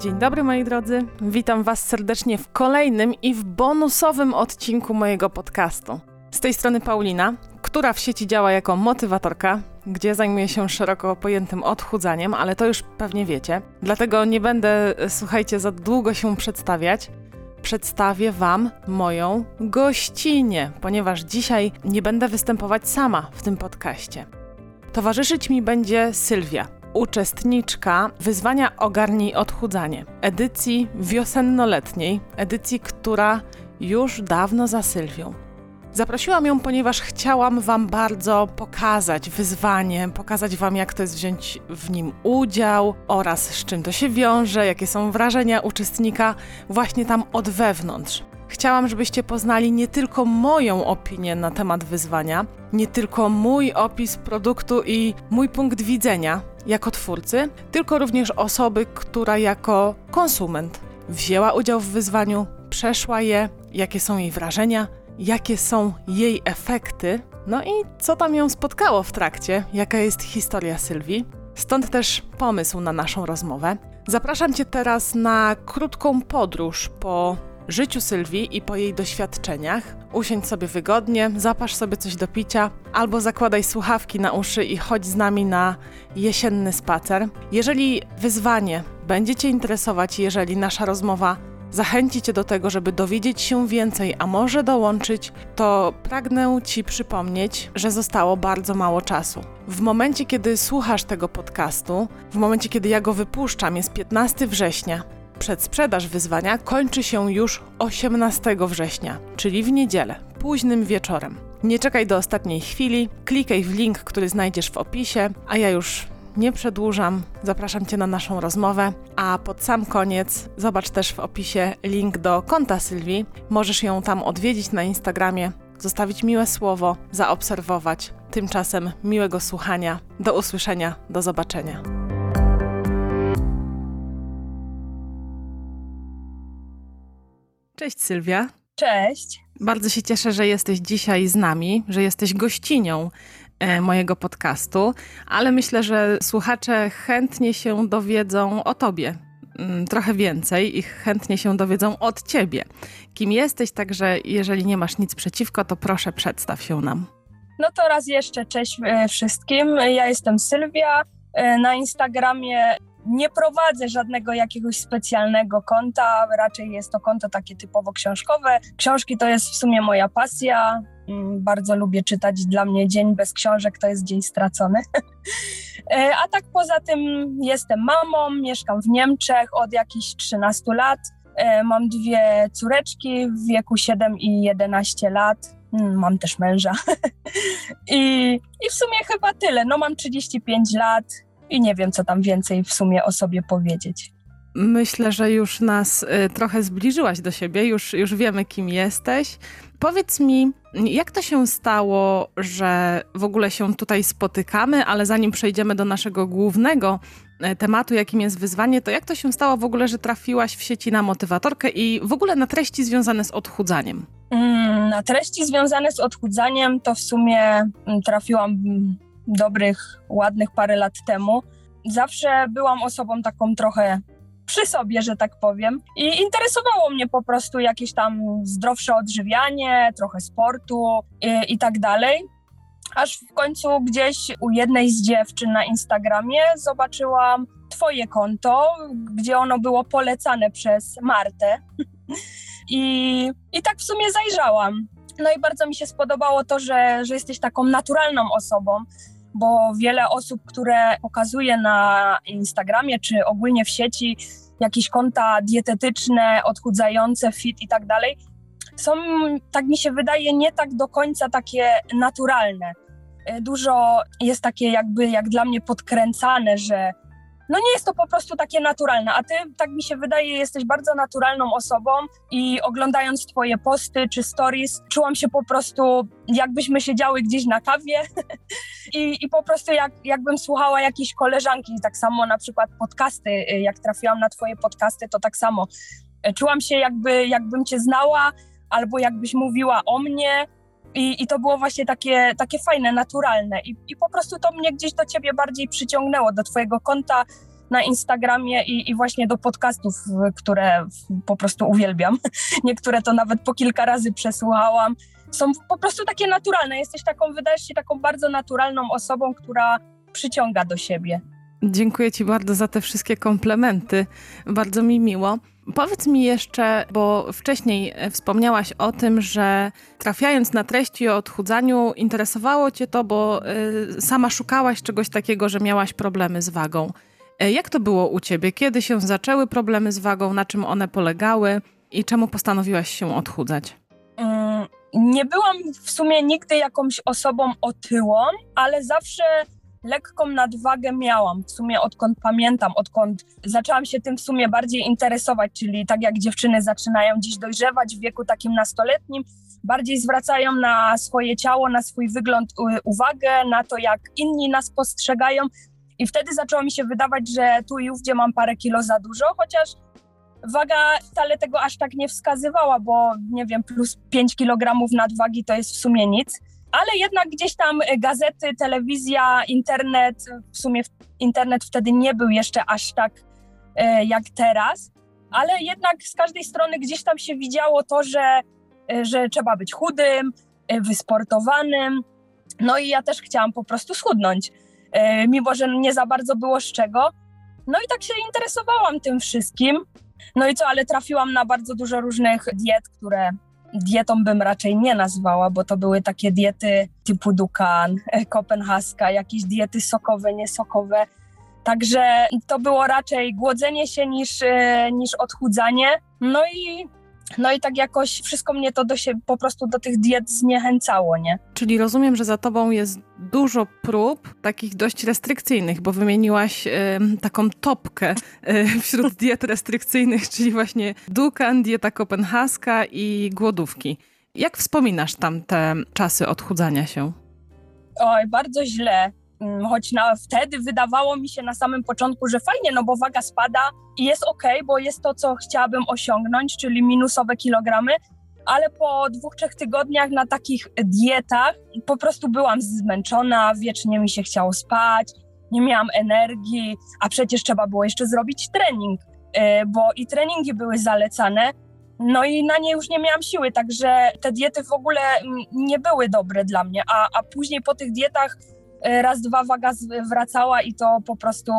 Dzień dobry moi drodzy, witam Was serdecznie w kolejnym i w bonusowym odcinku mojego podcastu. Z tej strony Paulina, która w sieci działa jako motywatorka, gdzie zajmuje się szeroko pojętym odchudzaniem, ale to już pewnie wiecie. Dlatego nie będę, słuchajcie, za długo się przedstawiać. Przedstawię Wam moją gościnię, ponieważ dzisiaj nie będę występować sama w tym podcaście. Towarzyszyć mi będzie Sylwia, uczestniczka wyzwania Ogarnij Odchudzanie, edycji wiosennoletniej, edycji, która już dawno za Sylwią. Zaprosiłam ją, ponieważ chciałam Wam bardzo pokazać wyzwanie, pokazać Wam, jak to jest wziąć w nim udział oraz z czym to się wiąże, jakie są wrażenia uczestnika właśnie tam od wewnątrz. Chciałam, żebyście poznali nie tylko moją opinię na temat wyzwania, nie tylko mój opis produktu i mój punkt widzenia jako twórcy, tylko również osoby, która jako konsument wzięła udział w wyzwaniu, przeszła je, jakie są jej wrażenia, jakie są jej efekty, no i co tam ją spotkało w trakcie, jaka jest historia Sylwii. Stąd też pomysł na naszą rozmowę. Zapraszam Cię teraz na krótką podróż po życiu Sylwii i po jej doświadczeniach. Usiądź sobie wygodnie, zapasz sobie coś do picia, albo zakładaj słuchawki na uszy i chodź z nami na jesienny spacer. Jeżeli wyzwanie będzie Cię interesować, jeżeli nasza rozmowa zachęci Cię do tego, żeby dowiedzieć się więcej, a może dołączyć, to pragnę Ci przypomnieć, że zostało bardzo mało czasu. W momencie, kiedy słuchasz tego podcastu, w momencie, kiedy ja go wypuszczam, jest 15 września. Przedsprzedaż wyzwania kończy się już 18 września, czyli w niedzielę, późnym wieczorem. Nie czekaj do ostatniej chwili, klikaj w link, który znajdziesz w opisie, a ja już nie przedłużam, zapraszam Cię na naszą rozmowę, a pod sam koniec zobacz też w opisie link do konta Sylwii. Możesz ją tam odwiedzić na Instagramie, zostawić miłe słowo, zaobserwować. Tymczasem miłego słuchania, do usłyszenia, do zobaczenia. Cześć Sylwia. Cześć. Bardzo się cieszę, że jesteś dzisiaj z nami, że jesteś gościnią E, mojego podcastu, ale myślę, że słuchacze chętnie się dowiedzą o tobie. Mm, trochę więcej i chętnie się dowiedzą od ciebie. Kim jesteś, także jeżeli nie masz nic przeciwko, to proszę przedstaw się nam. No to raz jeszcze cześć e, wszystkim. Ja jestem Sylwia. E, na Instagramie nie prowadzę żadnego jakiegoś specjalnego konta, raczej jest to konto takie typowo książkowe. Książki to jest w sumie moja pasja. Mm, bardzo lubię czytać. Dla mnie dzień bez książek to jest dzień stracony. E, a tak poza tym jestem mamą, mieszkam w Niemczech od jakichś 13 lat. E, mam dwie córeczki w wieku 7 i 11 lat. Mm, mam też męża. I, I w sumie chyba tyle. No mam 35 lat i nie wiem, co tam więcej w sumie o sobie powiedzieć. Myślę, że już nas y, trochę zbliżyłaś do siebie, już, już wiemy, kim jesteś. Powiedz mi, jak to się stało, że w ogóle się tutaj spotykamy, ale zanim przejdziemy do naszego głównego y, tematu, jakim jest wyzwanie, to jak to się stało w ogóle, że trafiłaś w sieci na motywatorkę i w ogóle na treści związane z odchudzaniem? Mm, na treści związane z odchudzaniem to w sumie mm, trafiłam dobrych, ładnych parę lat temu. Zawsze byłam osobą taką trochę przy sobie, że tak powiem. I interesowało mnie po prostu jakieś tam zdrowsze odżywianie, trochę sportu i, i tak dalej. Aż w końcu gdzieś u jednej z dziewczyn na Instagramie zobaczyłam Twoje konto, gdzie ono było polecane przez Martę. I, I tak w sumie zajrzałam. No i bardzo mi się spodobało to, że, że jesteś taką naturalną osobą, bo wiele osób, które pokazuje na Instagramie czy ogólnie w sieci jakieś konta dietetyczne, odchudzające, fit i tak dalej, są, tak mi się wydaje, nie tak do końca takie naturalne. Dużo jest takie jakby, jak dla mnie podkręcane, że no nie jest to po prostu takie naturalne, a ty, tak mi się wydaje, jesteś bardzo naturalną osobą i oglądając twoje posty czy stories, czułam się po prostu, jakbyśmy siedziały gdzieś na kawie I, i po prostu jak, jakbym słuchała jakiejś koleżanki, tak samo na przykład podcasty, y, jak trafiłam na twoje podcasty, to tak samo. Czułam się jakby, jakbym cię znała, albo jakbyś mówiła o mnie, i, I to było właśnie takie, takie fajne, naturalne. I, I po prostu to mnie gdzieś do ciebie bardziej przyciągnęło, do twojego konta. na Instagramie i, i właśnie do podcastów, które po prostu uwielbiam. Niektóre to nawet po kilka razy przesłuchałam. Są po prostu takie naturalne. Jesteś taką, wydajesz się taką bardzo naturalną osobą, która przyciąga do siebie. Dziękuję Ci bardzo za te wszystkie komplementy. Bardzo mi miło. Powiedz mi jeszcze, bo wcześniej wspomniałaś o tym, że trafiając na treści o odchudzaniu, interesowało Cię to, bo y, sama szukałaś czegoś takiego, że miałaś problemy z wagą. E, jak to było u Ciebie? Kiedy się zaczęły problemy z wagą? Na czym one polegały? I czemu postanowiłaś się odchudzać? Mm, nie byłam w sumie nigdy jakąś osobą otyłą, ale zawsze lekką nadwagę miałam, w sumie odkąd pamiętam, odkąd zaczęłam się tym w sumie bardziej interesować, czyli tak jak dziewczyny zaczynają dziś dojrzewać w wieku takim nastoletnim, bardziej zwracają na swoje ciało, na swój wygląd uwagę, na to jak inni nas postrzegają. I wtedy zaczęło mi się wydawać, że tu i ówdzie mam parę kilo za dużo, chociaż waga wcale tego aż tak nie wskazywała, bo nie wiem, plus 5 kg nadwagi to jest w sumie nic ale jednak gdzieś tam e, gazety, telewizja, internet, w sumie internet wtedy nie był jeszcze aż tak e, jak teraz, ale jednak z każdej strony gdzieś tam się widziało to, że, e, że trzeba być chudym, wysportowanym. No i ja też chciałam po prostu schudnąć, mimo że nie za bardzo było z czego. No i tak się interesowałam tym wszystkim. No i co, ale trafiłam na bardzo dużo różnych diet, które dietą bym raczej nie nazwała, bo to były takie diety typu Dukan, kopenhaska, jakieś diety sokowe, niesokowe. Także to było raczej głodzenie się niż, e, niż odchudzanie. No i no i tak jakoś wszystko mnie to do się, po prostu do tych diet zniechęcało, nie? Czyli rozumiem, że za tobą jest dużo prób takich dość restrykcyjnych, bo wymieniłaś y, taką topkę y, wśród diet restrykcyjnych, czyli właśnie Dukan, dieta kopenhaska i głodówki. Jak wspominasz tam te czasy odchudzania się? Oj, bardzo źle. Mm, choć na, wtedy wydawało mi się na samym początku, że fajnie, no bo waga spada i jest ok, bo jest to, co chciałabym osiągnąć, czyli minusowe kilogramy, ale po dwóch, trzech tygodniach na takich dietach po prostu byłam zmęczona, wiecznie mi się chciało spać, nie miałam energii, a przecież trzeba było jeszcze zrobić trening, y, bo i treningi były zalecane, no i na nie już nie miałam siły, także te diety w ogóle mm, nie były dobre dla mnie, a, a później po tych dietach raz, dwa waga wracała i to po prostu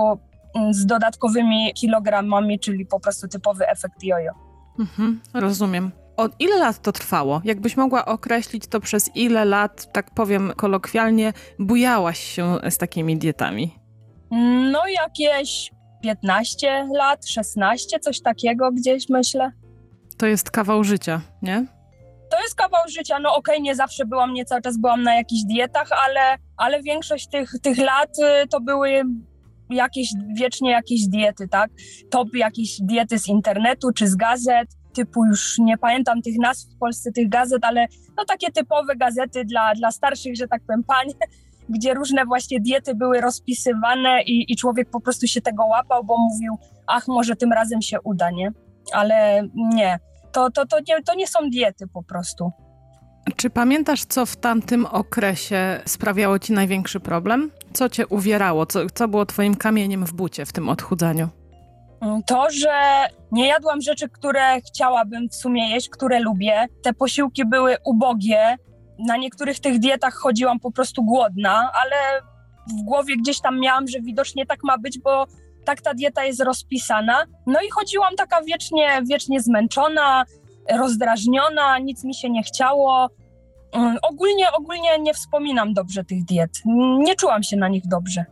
mm, z dodatkowymi kilogramami, czyli po prostu typowy efekt jojo. Mhm, rozumiem. Od ile lat to trwało? Jakbyś mogła określić to przez ile lat, tak powiem kolokwialnie, bujałaś się z takimi dietami? No jakieś 15 lat, 16, coś takiego gdzieś myślę. To jest kawał życia, nie? To jest kawał życia. No okej, okay, nie zawsze byłam, nie cały czas byłam na jakichś dietach, ale, ale większość tych, tych lat y, to były jakieś, wiecznie jakieś diety, tak? Top jakieś diety z internetu czy z gazet, typu już nie pamiętam tych nazw w Polsce, tych gazet, ale no takie typowe gazety dla, dla starszych, że tak powiem, pań, gdzie różne właśnie diety były rozpisywane i, i człowiek po prostu się tego łapał, bo mówił, ach, może tym razem się uda, nie? Ale nie to, to, to, nie, to nie są diety po prostu. Czy pamiętasz, co w tamtym okresie sprawiało ci największy problem? Co cię uwierało? Co, co było twoim kamieniem w bucie w tym odchudzaniu? Mm, to, że nie jadłam rzeczy, które chciałabym w sumie jeść, które lubię. Te posiłki były ubogie. Na niektórych tych dietach chodziłam po prostu głodna, ale w głowie gdzieś tam miałam, że widocznie tak ma być, bo tak ta dieta jest rozpisana. No i chodziłam taka wiecznie, wiecznie zmęczona, rozdrażniona, nic mi się nie chciało. Mm, ogólnie, ogólnie nie wspominam dobrze tych diet. Nie czułam się na nich dobrze.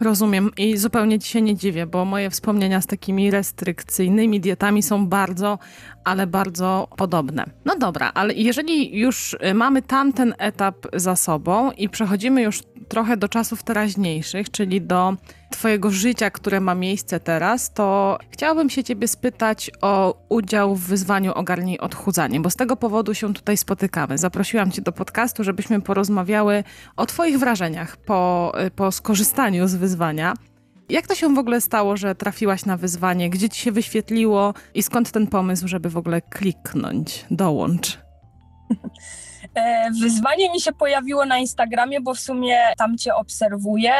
Rozumiem i zupełnie ci się nie dziwię, bo moje wspomnienia z takimi restrykcyjnymi dietami są bardzo, ale bardzo podobne. No dobra, ale jeżeli już mamy tamten etap za sobą i przechodzimy już trochę do czasów teraźniejszych, czyli do Twojego życia, które ma miejsce teraz, to chciałabym się Ciebie spytać o udział w wyzwaniu Ogarnij Odchudzanie, bo z tego powodu się tutaj spotykamy. Zaprosiłam Cię do podcastu, żebyśmy porozmawiały o Twoich wrażeniach po, po skorzystaniu z wyzwania. Jak to się w ogóle stało, że trafiłaś na wyzwanie? Gdzie ci się wyświetliło i skąd ten pomysł, żeby w ogóle kliknąć, dołącz? E, wyzwanie mi się pojawiło na Instagramie, bo w sumie tam cię obserwuję.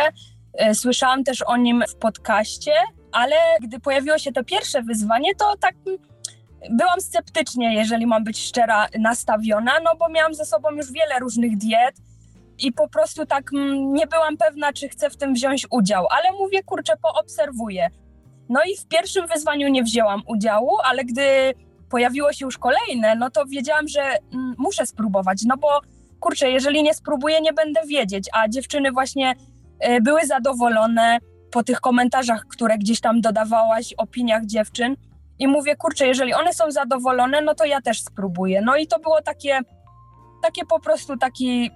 E, słyszałam też o nim w podcaście, ale gdy pojawiło się to pierwsze wyzwanie, to tak byłam sceptycznie, jeżeli mam być szczera, nastawiona, no bo miałam ze sobą już wiele różnych diet i po prostu tak mm, nie byłam pewna, czy chcę w tym wziąć udział, ale mówię, kurczę, poobserwuję. No i w pierwszym wyzwaniu nie wzięłam udziału, ale gdy pojawiło się już kolejne, no to wiedziałam, że mm, muszę spróbować, no bo kurczę, jeżeli nie spróbuję, nie będę wiedzieć, a dziewczyny właśnie y, były zadowolone po tych komentarzach, które gdzieś tam dodawałaś, opiniach dziewczyn i mówię, kurczę, jeżeli one są zadowolone, no to ja też spróbuję. No i to było takie, takie po prostu taki,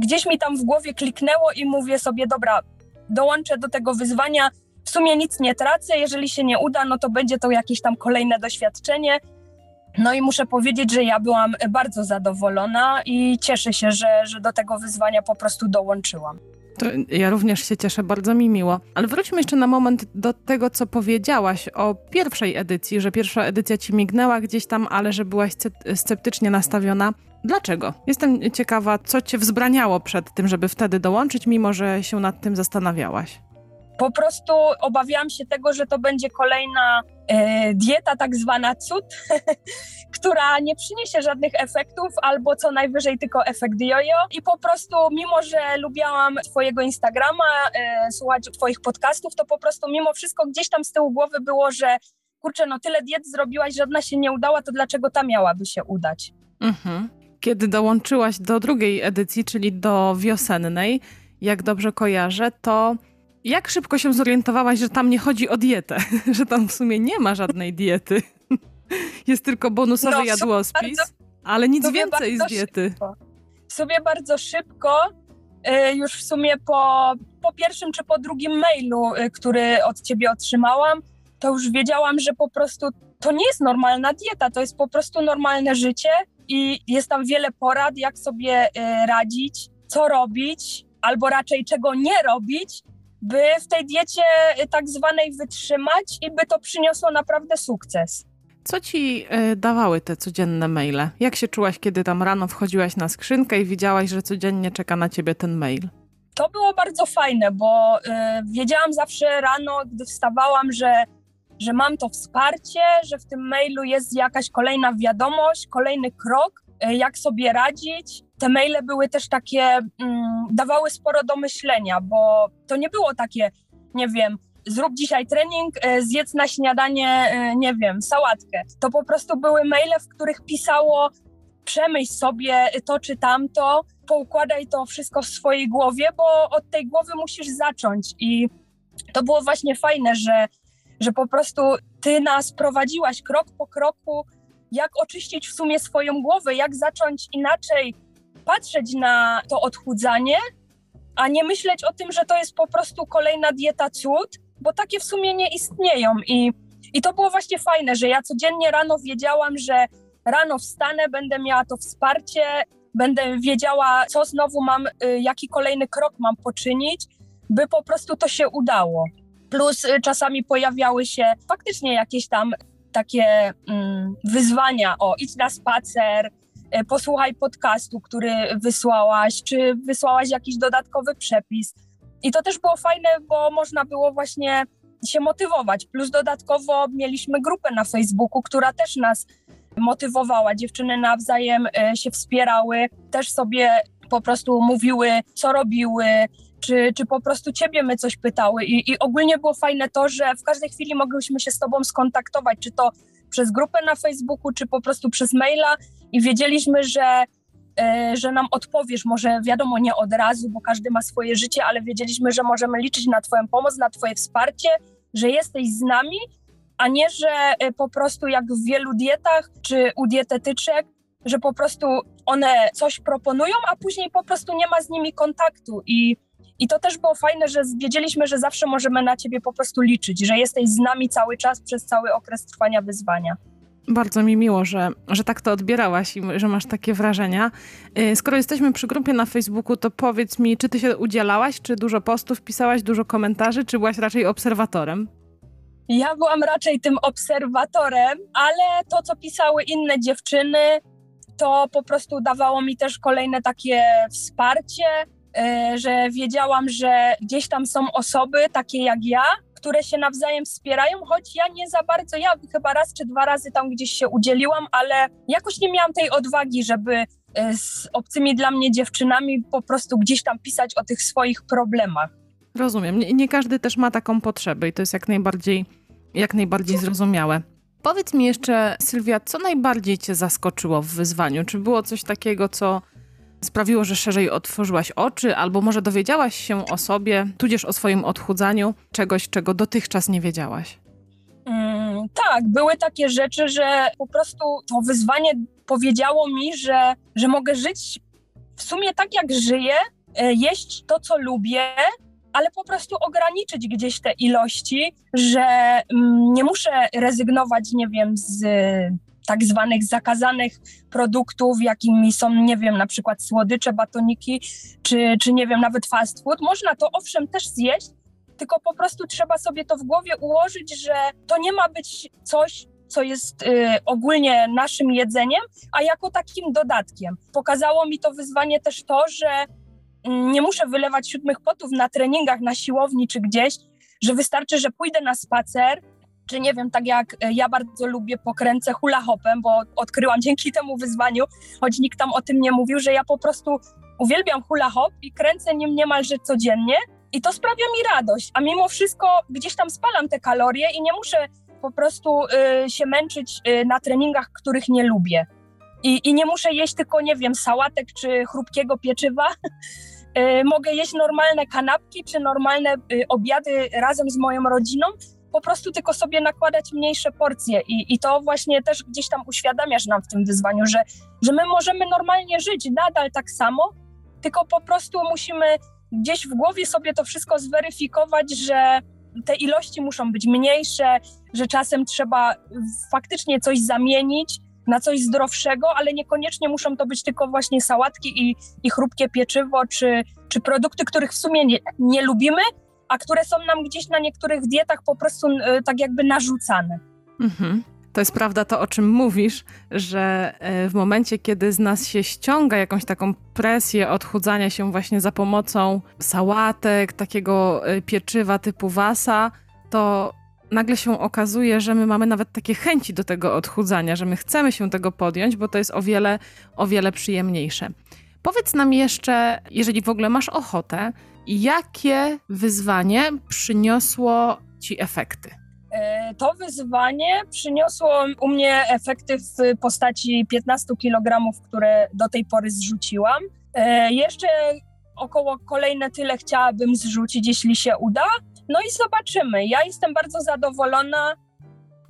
gdzieś mi tam w głowie kliknęło i mówię sobie, dobra, dołączę do tego wyzwania, w sumie nic nie tracę, jeżeli się nie uda, no to będzie to jakieś tam kolejne doświadczenie. No i muszę powiedzieć, że ja byłam bardzo zadowolona i cieszę się, że, że do tego wyzwania po prostu dołączyłam. To ja również się cieszę, bardzo mi miło. Ale wróćmy jeszcze na moment do tego, co powiedziałaś o pierwszej edycji, że pierwsza edycja ci mignęła gdzieś tam, ale że byłaś sceptycznie nastawiona. Dlaczego? Jestem ciekawa, co cię wzbraniało przed tym, żeby wtedy dołączyć, mimo że się nad tym zastanawiałaś. Po prostu obawiałam się tego, że to będzie kolejna e, dieta, tak zwana cud, która nie przyniesie żadnych efektów, albo co najwyżej tylko efekt jojo. I po prostu, mimo że lubiałam Twojego Instagrama, e, słuchać Twoich podcastów, to po prostu mimo wszystko gdzieś tam z tyłu głowy było, że kurczę, no tyle diet zrobiłaś, żadna się nie udała, to dlaczego ta miałaby się udać? Mhm. Kiedy dołączyłaś do drugiej edycji, czyli do wiosennej, jak dobrze kojarzę, to jak szybko się zorientowałaś, że tam nie chodzi o dietę? że tam w sumie nie ma żadnej diety. Jest tylko bonusowy no, jadłospis, bardzo, ale nic więcej z diety. Szybko. Sobie bardzo szybko, y, już w sumie po, po pierwszym czy po drugim mailu, y, który od ciebie otrzymałam, to już wiedziałam, że po prostu to nie jest normalna dieta, to jest po prostu normalne życie i jest tam wiele porad, jak sobie y, radzić, co robić, albo raczej czego nie robić, by w tej diecie tak zwanej wytrzymać i by to przyniosło naprawdę sukces. Co ci y, dawały te codzienne maile? Jak się czułaś, kiedy tam rano wchodziłaś na skrzynkę i widziałaś, że codziennie czeka na ciebie ten mail? To było bardzo fajne, bo wiedziałam zawsze rano, gdy wstawałam, że, że mam to wsparcie, że w tym mailu jest jakaś kolejna wiadomość, kolejny krok, y, jak sobie radzić, te maile były też takie, mm, dawały sporo do myślenia, bo to nie było takie, nie wiem, zrób dzisiaj trening, e, zjedz na śniadanie, e, nie wiem, sałatkę. To po prostu były maile, w których pisało przemyśl sobie to czy tamto, poukładaj to wszystko w swojej głowie, bo od tej głowy musisz zacząć i to było właśnie fajne, że, że po prostu ty nas prowadziłaś krok po kroku, jak oczyścić w sumie swoją głowę, jak zacząć inaczej patrzeć na to odchudzanie, a nie myśleć o tym, że to jest po prostu kolejna dieta cud, bo takie w sumie nie istnieją. I, i to było właśnie fajne, że ja codziennie rano wiedziałam, że rano wstanę, będę miała to wsparcie, będę wiedziała, co znowu mam, y, jaki kolejny krok mam poczynić, by po prostu to się udało. Plus y, czasami pojawiały się faktycznie jakieś tam takie mm, wyzwania, o idź na spacer, E, posłuchaj podcastu, który wysłałaś, czy wysłałaś jakiś dodatkowy przepis. I to też było fajne, bo można było właśnie się motywować. Plus dodatkowo mieliśmy grupę na Facebooku, która też nas motywowała. Dziewczyny nawzajem e, się wspierały, też sobie po prostu mówiły, co robiły, czy, czy po prostu ciebie my coś pytały. I, I ogólnie było fajne to, że w każdej chwili mogliśmy się z tobą skontaktować, czy to przez grupę na Facebooku, czy po prostu przez maila i wiedzieliśmy, że, e, że nam odpowiesz, może wiadomo nie od razu, bo każdy ma swoje życie, ale wiedzieliśmy, że możemy liczyć na Twoją pomoc, na Twoje wsparcie, że jesteś z nami, a nie, że e, po prostu jak w wielu dietach czy u dietetyczek, że po prostu one coś proponują, a później po prostu nie ma z nimi kontaktu i i to też było fajne, że wiedzieliśmy, że zawsze możemy na ciebie po prostu liczyć, że jesteś z nami cały czas przez cały okres trwania wyzwania. Bardzo mi miło, że, że tak to odbierałaś i że masz takie wrażenia. Y, skoro jesteśmy przy grupie na Facebooku, to powiedz mi, czy ty się udzielałaś, czy dużo postów pisałaś, dużo komentarzy, czy byłaś raczej obserwatorem? Ja byłam raczej tym obserwatorem, ale to, co pisały inne dziewczyny, to po prostu dawało mi też kolejne takie wsparcie, że wiedziałam, że gdzieś tam są osoby takie jak ja, które się nawzajem wspierają, choć ja nie za bardzo, ja chyba raz czy dwa razy tam gdzieś się udzieliłam, ale jakoś nie miałam tej odwagi, żeby y, z obcymi dla mnie dziewczynami po prostu gdzieś tam pisać o tych swoich problemach. Rozumiem. Nie, nie każdy też ma taką potrzebę i to jest jak najbardziej, jak najbardziej zrozumiałe. Powiedz mi jeszcze, Sylwia, co najbardziej Cię zaskoczyło w wyzwaniu? Czy było coś takiego, co sprawiło, że szerzej otworzyłaś oczy, albo może dowiedziałaś się o sobie, tudzież o swoim odchudzaniu, czegoś, czego dotychczas nie wiedziałaś? Mm, tak, były takie rzeczy, że po prostu to wyzwanie powiedziało mi, że, że mogę żyć w sumie tak, jak żyję, e, jeść to, co lubię, ale po prostu ograniczyć gdzieś te ilości, że mm, nie muszę rezygnować, nie wiem, z tak zwanych zakazanych produktów, jakimi są, nie wiem, na przykład słodycze, batoniki, czy, czy nie wiem, nawet fast food. Można to owszem też zjeść, tylko po prostu trzeba sobie to w głowie ułożyć, że to nie ma być coś, co jest y, ogólnie naszym jedzeniem, a jako takim dodatkiem. Pokazało mi to wyzwanie też to, że mm, nie muszę wylewać siódmych potów na treningach, na siłowni czy gdzieś, że wystarczy, że pójdę na spacer, czy nie wiem, tak jak e, ja bardzo lubię pokręcę hula hopem, bo odkryłam dzięki temu wyzwaniu, choć nikt tam o tym nie mówił, że ja po prostu uwielbiam hula hop i kręcę nim niemalże codziennie i to sprawia mi radość, a mimo wszystko gdzieś tam spalam te kalorie i nie muszę po prostu y, się męczyć y, na treningach, których nie lubię. I, I nie muszę jeść tylko, nie wiem, sałatek czy chrupkiego pieczywa. y, mogę jeść normalne kanapki czy normalne y, obiady razem z moją rodziną po prostu tylko sobie nakładać mniejsze porcje. I, i to właśnie też gdzieś tam uświadamiasz nam w tym wyzwaniu, że, że my możemy normalnie żyć nadal tak samo, tylko po prostu musimy gdzieś w głowie sobie to wszystko zweryfikować, że te ilości muszą być mniejsze, że czasem trzeba faktycznie coś zamienić na coś zdrowszego, ale niekoniecznie muszą to być tylko właśnie sałatki i, i chrupkie pieczywo, czy, czy produkty, których w sumie nie, nie lubimy, a które są nam gdzieś na niektórych dietach po prostu y, tak jakby narzucane. Mhm. To jest prawda to, o czym mówisz, że e, w momencie, kiedy z nas się ściąga jakąś taką presję odchudzania się właśnie za pomocą sałatek, takiego e, pieczywa typu wasa, to nagle się okazuje, że my mamy nawet takie chęci do tego odchudzania, że my chcemy się tego podjąć, bo to jest o wiele, o wiele przyjemniejsze. Powiedz nam jeszcze, jeżeli w ogóle masz ochotę, Jakie wyzwanie przyniosło ci efekty? E, to wyzwanie przyniosło u mnie efekty w postaci 15 kg, które do tej pory zrzuciłam. E, jeszcze około kolejne tyle chciałabym zrzucić, jeśli się uda. No i zobaczymy. Ja jestem bardzo zadowolona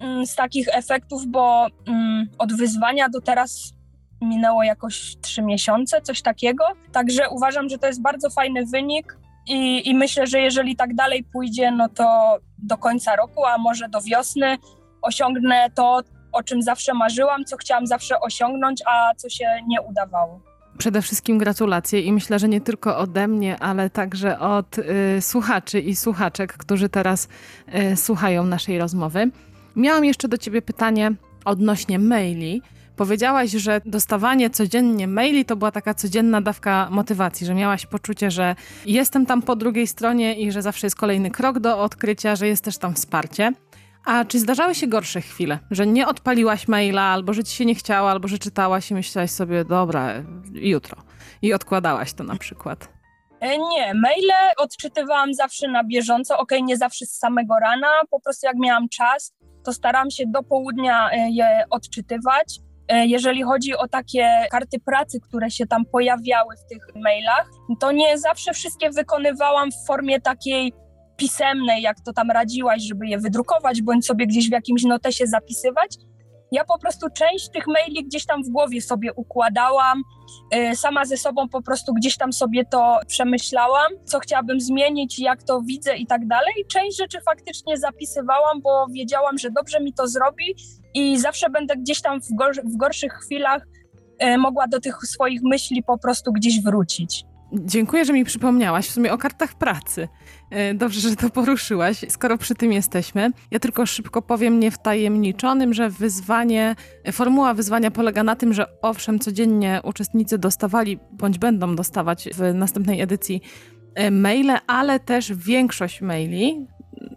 mm, z takich efektów, bo mm, od wyzwania do teraz minęło jakoś trzy miesiące, coś takiego. Także uważam, że to jest bardzo fajny wynik. I, I myślę, że jeżeli tak dalej pójdzie, no to do końca roku, a może do wiosny osiągnę to, o czym zawsze marzyłam, co chciałam zawsze osiągnąć, a co się nie udawało. Przede wszystkim gratulacje i myślę, że nie tylko ode mnie, ale także od y, słuchaczy i słuchaczek, którzy teraz y, słuchają naszej rozmowy. Miałam jeszcze do Ciebie pytanie odnośnie maili. Powiedziałaś, że dostawanie codziennie maili to była taka codzienna dawka motywacji, że miałaś poczucie, że jestem tam po drugiej stronie i że zawsze jest kolejny krok do odkrycia, że jest też tam wsparcie. A czy zdarzały się gorsze chwile, że nie odpaliłaś maila, albo że ci się nie chciało, albo że czytałaś i myślałaś sobie, dobra, jutro. I odkładałaś to na przykład? E, nie, maile odczytywałam zawsze na bieżąco, ok, nie zawsze z samego rana, po prostu jak miałam czas, to staram się do południa e, je odczytywać. E, jeżeli chodzi o takie karty pracy, które się tam pojawiały w tych mailach, to nie zawsze wszystkie wykonywałam w formie takiej pisemnej, jak to tam radziłaś, żeby je wydrukować, bądź sobie gdzieś w jakimś notesie zapisywać. Ja po prostu część tych maili gdzieś tam w głowie sobie układałam, e, sama ze sobą po prostu gdzieś tam sobie to przemyślałam, co chciałabym zmienić, jak to widzę i tak dalej. Część rzeczy faktycznie zapisywałam, bo wiedziałam, że dobrze mi to zrobi i zawsze będę gdzieś tam w, gor w gorszych chwilach e, mogła do tych swoich myśli po prostu gdzieś wrócić. Dziękuję, że mi przypomniałaś w sumie o kartach pracy. E, dobrze, że to poruszyłaś, skoro przy tym jesteśmy. Ja tylko szybko powiem niewtajemniczonym, że wyzwanie, formuła wyzwania polega na tym, że owszem, codziennie uczestnicy dostawali bądź będą dostawać w następnej edycji e, maile, ale też większość maili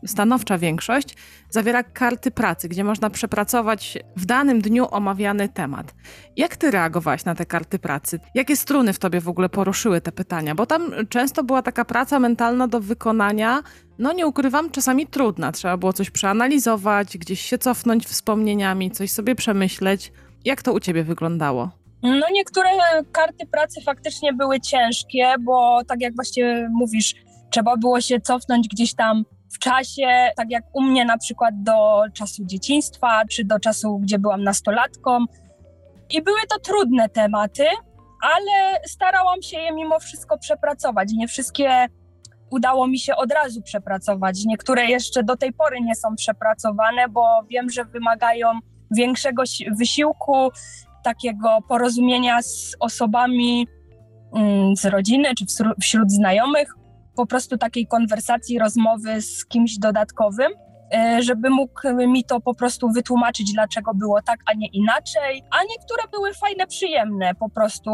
stanowcza większość, zawiera karty pracy, gdzie można przepracować w danym dniu omawiany temat. Jak ty reagowałaś na te karty pracy? Jakie struny w tobie w ogóle poruszyły te pytania? Bo tam często była taka praca mentalna do wykonania, no nie ukrywam, czasami trudna. Trzeba było coś przeanalizować, gdzieś się cofnąć wspomnieniami, coś sobie przemyśleć. Jak to u ciebie wyglądało? No niektóre karty pracy faktycznie były ciężkie, bo tak jak właśnie mówisz, trzeba było się cofnąć gdzieś tam w czasie, tak jak u mnie na przykład do czasu dzieciństwa, czy do czasu, gdzie byłam nastolatką. I były to trudne tematy, ale starałam się je mimo wszystko przepracować. Nie wszystkie udało mi się od razu przepracować. Niektóre jeszcze do tej pory nie są przepracowane, bo wiem, że wymagają większego wysiłku, takiego porozumienia z osobami mm, z rodziny czy wśród znajomych, po prostu takiej konwersacji, rozmowy z kimś dodatkowym, e, żeby mógł mi to po prostu wytłumaczyć, dlaczego było tak, a nie inaczej. A niektóre były fajne, przyjemne, po prostu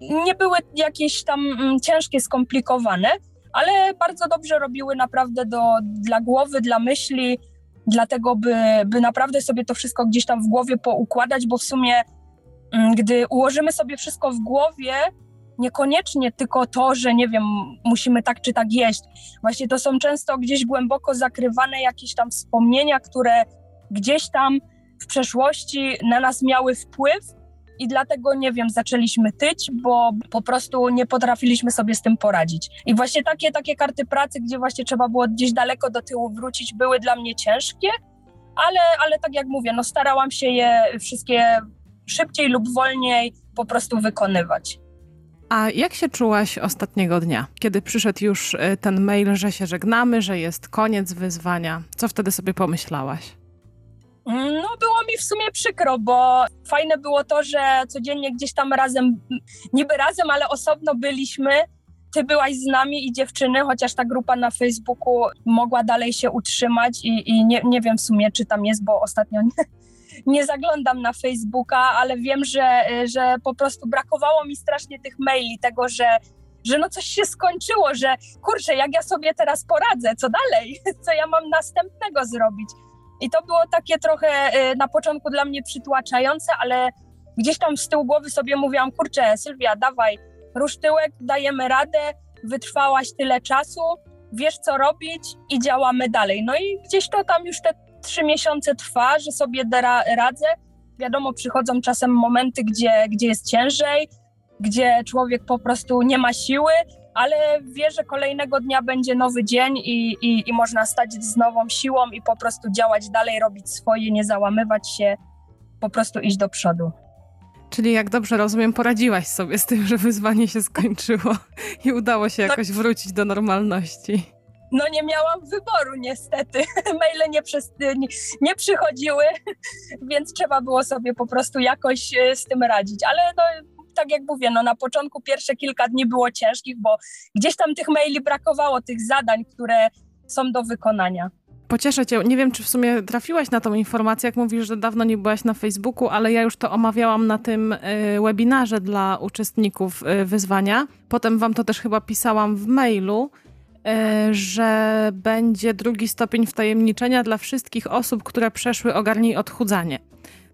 nie były jakieś tam mm, ciężkie, skomplikowane, ale bardzo dobrze robiły naprawdę do, dla głowy, dla myśli, dlatego by, by naprawdę sobie to wszystko gdzieś tam w głowie poukładać, bo w sumie mm, gdy ułożymy sobie wszystko w głowie, niekoniecznie tylko to, że nie wiem, musimy tak czy tak jeść. Właśnie to są często gdzieś głęboko zakrywane jakieś tam wspomnienia, które gdzieś tam w przeszłości na nas miały wpływ i dlatego, nie wiem, zaczęliśmy tyć, bo po prostu nie potrafiliśmy sobie z tym poradzić. I właśnie takie, takie karty pracy, gdzie właśnie trzeba było gdzieś daleko do tyłu wrócić, były dla mnie ciężkie, ale, ale tak jak mówię, no starałam się je wszystkie szybciej lub wolniej po prostu wykonywać. A jak się czułaś ostatniego dnia, kiedy przyszedł już e, ten mail, że się żegnamy, że jest koniec wyzwania? Co wtedy sobie pomyślałaś? No, było mi w sumie przykro, bo fajne było to, że codziennie gdzieś tam razem, niby razem, ale osobno byliśmy. Ty byłaś z nami i dziewczyny, chociaż ta grupa na Facebooku mogła dalej się utrzymać i, i nie, nie wiem w sumie, czy tam jest, bo ostatnio nie, nie zaglądam na Facebooka, ale wiem, że, że po prostu brakowało mi strasznie tych maili, tego, że że no coś się skończyło, że kurczę, jak ja sobie teraz poradzę, co dalej, co ja mam następnego zrobić. I to było takie trochę y, na początku dla mnie przytłaczające, ale gdzieś tam z tyłu głowy sobie mówiłam, kurczę, Sylwia, dawaj, rusz tyłek, dajemy radę, wytrwałaś tyle czasu, wiesz co robić i działamy dalej. No i gdzieś to tam już te trzy miesiące trwa, że sobie da, radzę. Wiadomo, przychodzą czasem momenty, gdzie, gdzie jest ciężej, gdzie człowiek po prostu nie ma siły, ale wie, że kolejnego dnia będzie nowy dzień i, i, i można stać z nową siłą i po prostu działać dalej, robić swoje, nie załamywać się, po prostu iść do przodu. Czyli jak dobrze rozumiem, poradziłaś sobie z tym, że wyzwanie się skończyło i udało się jakoś wrócić do normalności. No nie miałam wyboru niestety. Maile nie, przez, nie, nie przychodziły, więc trzeba było sobie po prostu jakoś e, z tym radzić. Ale no, tak jak mówię, no na początku pierwsze kilka dni było ciężkich, bo gdzieś tam tych maili brakowało, tych zadań, które są do wykonania. Pocieszę cię. Nie wiem, czy w sumie trafiłaś na tą informację, jak mówisz, że dawno nie byłaś na Facebooku, ale ja już to omawiałam na tym y, webinarze dla uczestników y, wyzwania. Potem wam to też chyba pisałam w mailu, że będzie drugi stopień wtajemniczenia dla wszystkich osób, które przeszły ogarnij odchudzanie.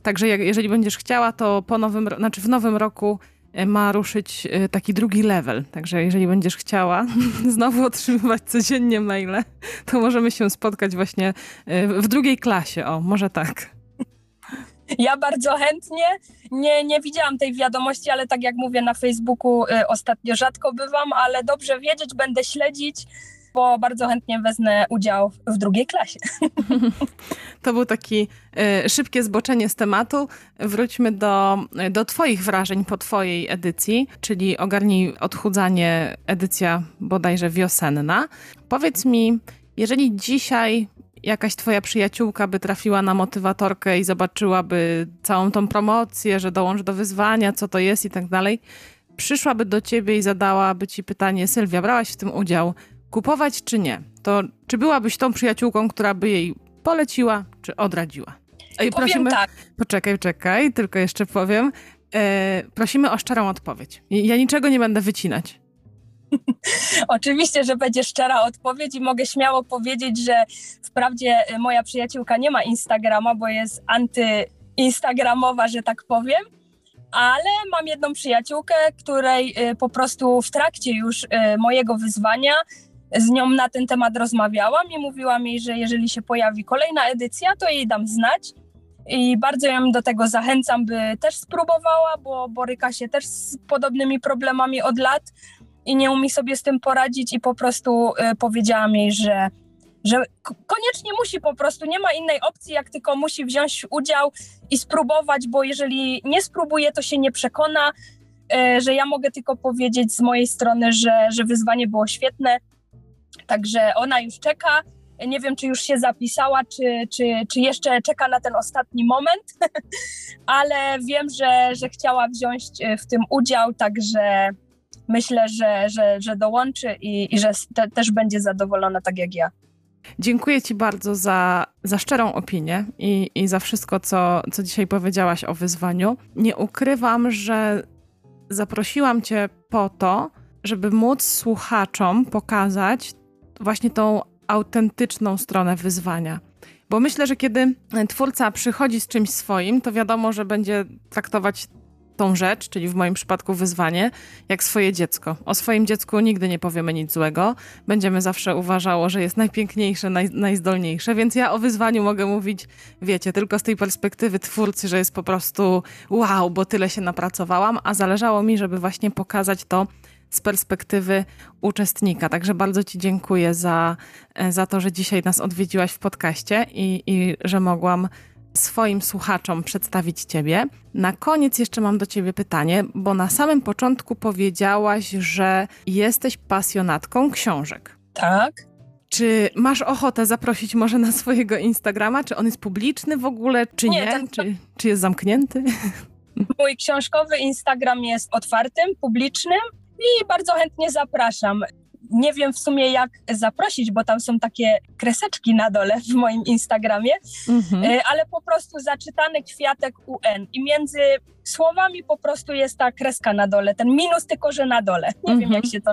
Także jak, jeżeli będziesz chciała, to po nowym, znaczy w nowym roku e, ma ruszyć e, taki drugi level. Także jeżeli będziesz chciała znowu otrzymywać codziennie maile, to możemy się spotkać właśnie e, w drugiej klasie. O, może tak. Ja bardzo chętnie. Nie, nie widziałam tej wiadomości, ale tak jak mówię na Facebooku, ostatnio rzadko bywam, ale dobrze wiedzieć, będę śledzić bo bardzo chętnie wezmę udział w drugiej klasie. To był taki y, szybkie zboczenie z tematu. Wróćmy do, do Twoich wrażeń po Twojej edycji, czyli Ogarnij Odchudzanie, edycja bodajże wiosenna. Powiedz mi, jeżeli dzisiaj jakaś twoja przyjaciółka by trafiła na motywatorkę i zobaczyłaby całą tą promocję, że dołącz do wyzwania, co to jest i tak dalej, przyszłaby do ciebie i zadałaby ci pytanie, Sylwia, brałaś w tym udział, kupować czy nie, to czy byłabyś tą przyjaciółką, która by jej poleciła czy odradziła? Ej, prosimy, tak. Poczekaj, czekaj, tylko jeszcze powiem. E, prosimy o szczerą odpowiedź. Ja niczego nie będę wycinać. Oczywiście, że będzie szczera odpowiedź i mogę śmiało powiedzieć, że wprawdzie moja przyjaciółka nie ma Instagrama, bo jest antyinstagramowa, że tak powiem, ale mam jedną przyjaciółkę, której y, po prostu w trakcie już y, mojego wyzwania z nią na ten temat rozmawiałam i mówiłam jej, że jeżeli się pojawi kolejna edycja, to jej dam znać. I bardzo ją do tego zachęcam, by też spróbowała, bo boryka się też z podobnymi problemami od lat i nie umie sobie z tym poradzić i po prostu y, powiedziałam jej, że, że koniecznie musi po prostu, nie ma innej opcji, jak tylko musi wziąć udział i spróbować, bo jeżeli nie spróbuje, to się nie przekona, y, że ja mogę tylko powiedzieć z mojej strony, że, że wyzwanie było świetne, także ona już czeka, nie wiem, czy już się zapisała, czy, czy, czy jeszcze czeka na ten ostatni moment, ale wiem, że, że chciała wziąć y, w tym udział, także myślę, że, że, że dołączy i, i że te, też będzie zadowolona tak jak ja. Dziękuję Ci bardzo za, za szczerą opinię i, i za wszystko, co, co dzisiaj powiedziałaś o wyzwaniu. Nie ukrywam, że zaprosiłam Cię po to, żeby móc słuchaczom pokazać właśnie tą autentyczną stronę wyzwania. Bo myślę, że kiedy twórca przychodzi z czymś swoim, to wiadomo, że będzie traktować tą rzecz, czyli w moim przypadku wyzwanie, jak swoje dziecko. O swoim dziecku nigdy nie powiemy nic złego. Będziemy zawsze uważało, że jest najpiękniejsze, naj, najzdolniejsze, więc ja o wyzwaniu mogę mówić, wiecie, tylko z tej perspektywy twórcy, że jest po prostu wow, bo tyle się napracowałam, a zależało mi, żeby właśnie pokazać to z perspektywy uczestnika. Także bardzo Ci dziękuję za, za to, że dzisiaj nas odwiedziłaś w podcaście i, i że mogłam swoim słuchaczom przedstawić Ciebie. Na koniec jeszcze mam do Ciebie pytanie, bo na samym początku powiedziałaś, że jesteś pasjonatką książek. Tak. Czy masz ochotę zaprosić może na swojego Instagrama? Czy on jest publiczny w ogóle, czy nie? nie? Ten... Czy, czy jest zamknięty? Mój książkowy Instagram jest otwartym, publicznym i bardzo chętnie zapraszam nie wiem w sumie jak zaprosić, bo tam są takie kreseczki na dole w moim Instagramie, mhm. E, ale po prostu zaczytany kwiatek UN i między słowami po prostu jest ta kreska na dole, ten minus tylko, że na dole. Nie mhm. wiem jak się to...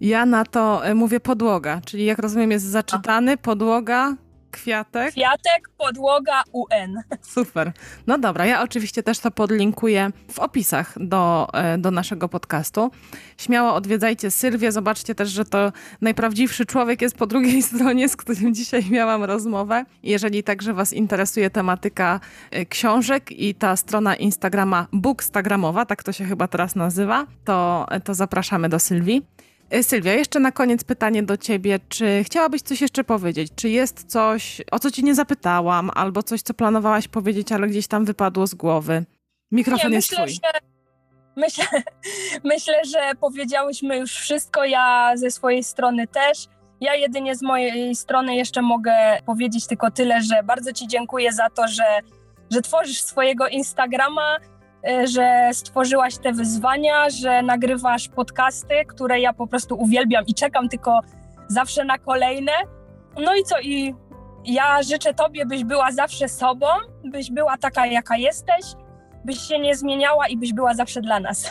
Ja na to e, mówię podłoga, czyli jak rozumiem jest zaczytany, podłoga, Kwiatek? Kwiatek, podłoga, UN. Super. No dobra, ja oczywiście też to podlinkuję w opisach do, e, do naszego podcastu. Śmiało odwiedzajcie Sylwię, zobaczcie też, że to najprawdziwszy człowiek jest po drugiej stronie, z którym dzisiaj miałam rozmowę. Jeżeli także Was interesuje tematyka e, książek i ta strona Instagrama Bookstagramowa, tak to się chyba teraz nazywa, to, e, to zapraszamy do Sylwii. E, Sylwia, jeszcze na koniec pytanie do ciebie. Czy chciałabyś coś jeszcze powiedzieć? Czy jest coś, o co ci nie zapytałam, albo coś, co planowałaś powiedzieć, ale gdzieś tam wypadło z głowy? Mikrofon nie, jest myślę, twój. Że, myślę, myślę, że powiedziałyśmy już wszystko, ja ze swojej strony też. Ja jedynie z mojej strony jeszcze mogę powiedzieć tylko tyle, że bardzo Ci dziękuję za to, że, że tworzysz swojego Instagrama, że stworzyłaś te wyzwania, że nagrywasz podcasty, które ja po prostu uwielbiam i czekam tylko zawsze na kolejne. No i co? I ja życzę Tobie, byś była zawsze sobą, byś była taka, jaka jesteś, byś się nie zmieniała i byś była zawsze dla nas.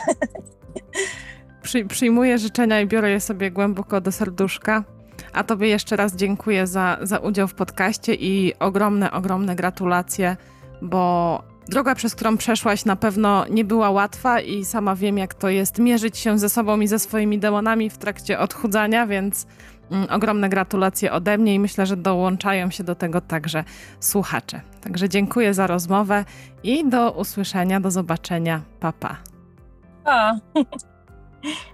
Przy, przyjmuję życzenia i biorę je sobie głęboko do serduszka. A Tobie jeszcze raz dziękuję za, za udział w podcaście i ogromne, ogromne gratulacje, bo Droga, przez którą przeszłaś, na pewno nie była łatwa i sama wiem, jak to jest mierzyć się ze sobą i ze swoimi demonami w trakcie odchudzania, więc mm, ogromne gratulacje ode mnie i myślę, że dołączają się do tego także słuchacze. Także dziękuję za rozmowę i do usłyszenia, do zobaczenia. Papa. Pa.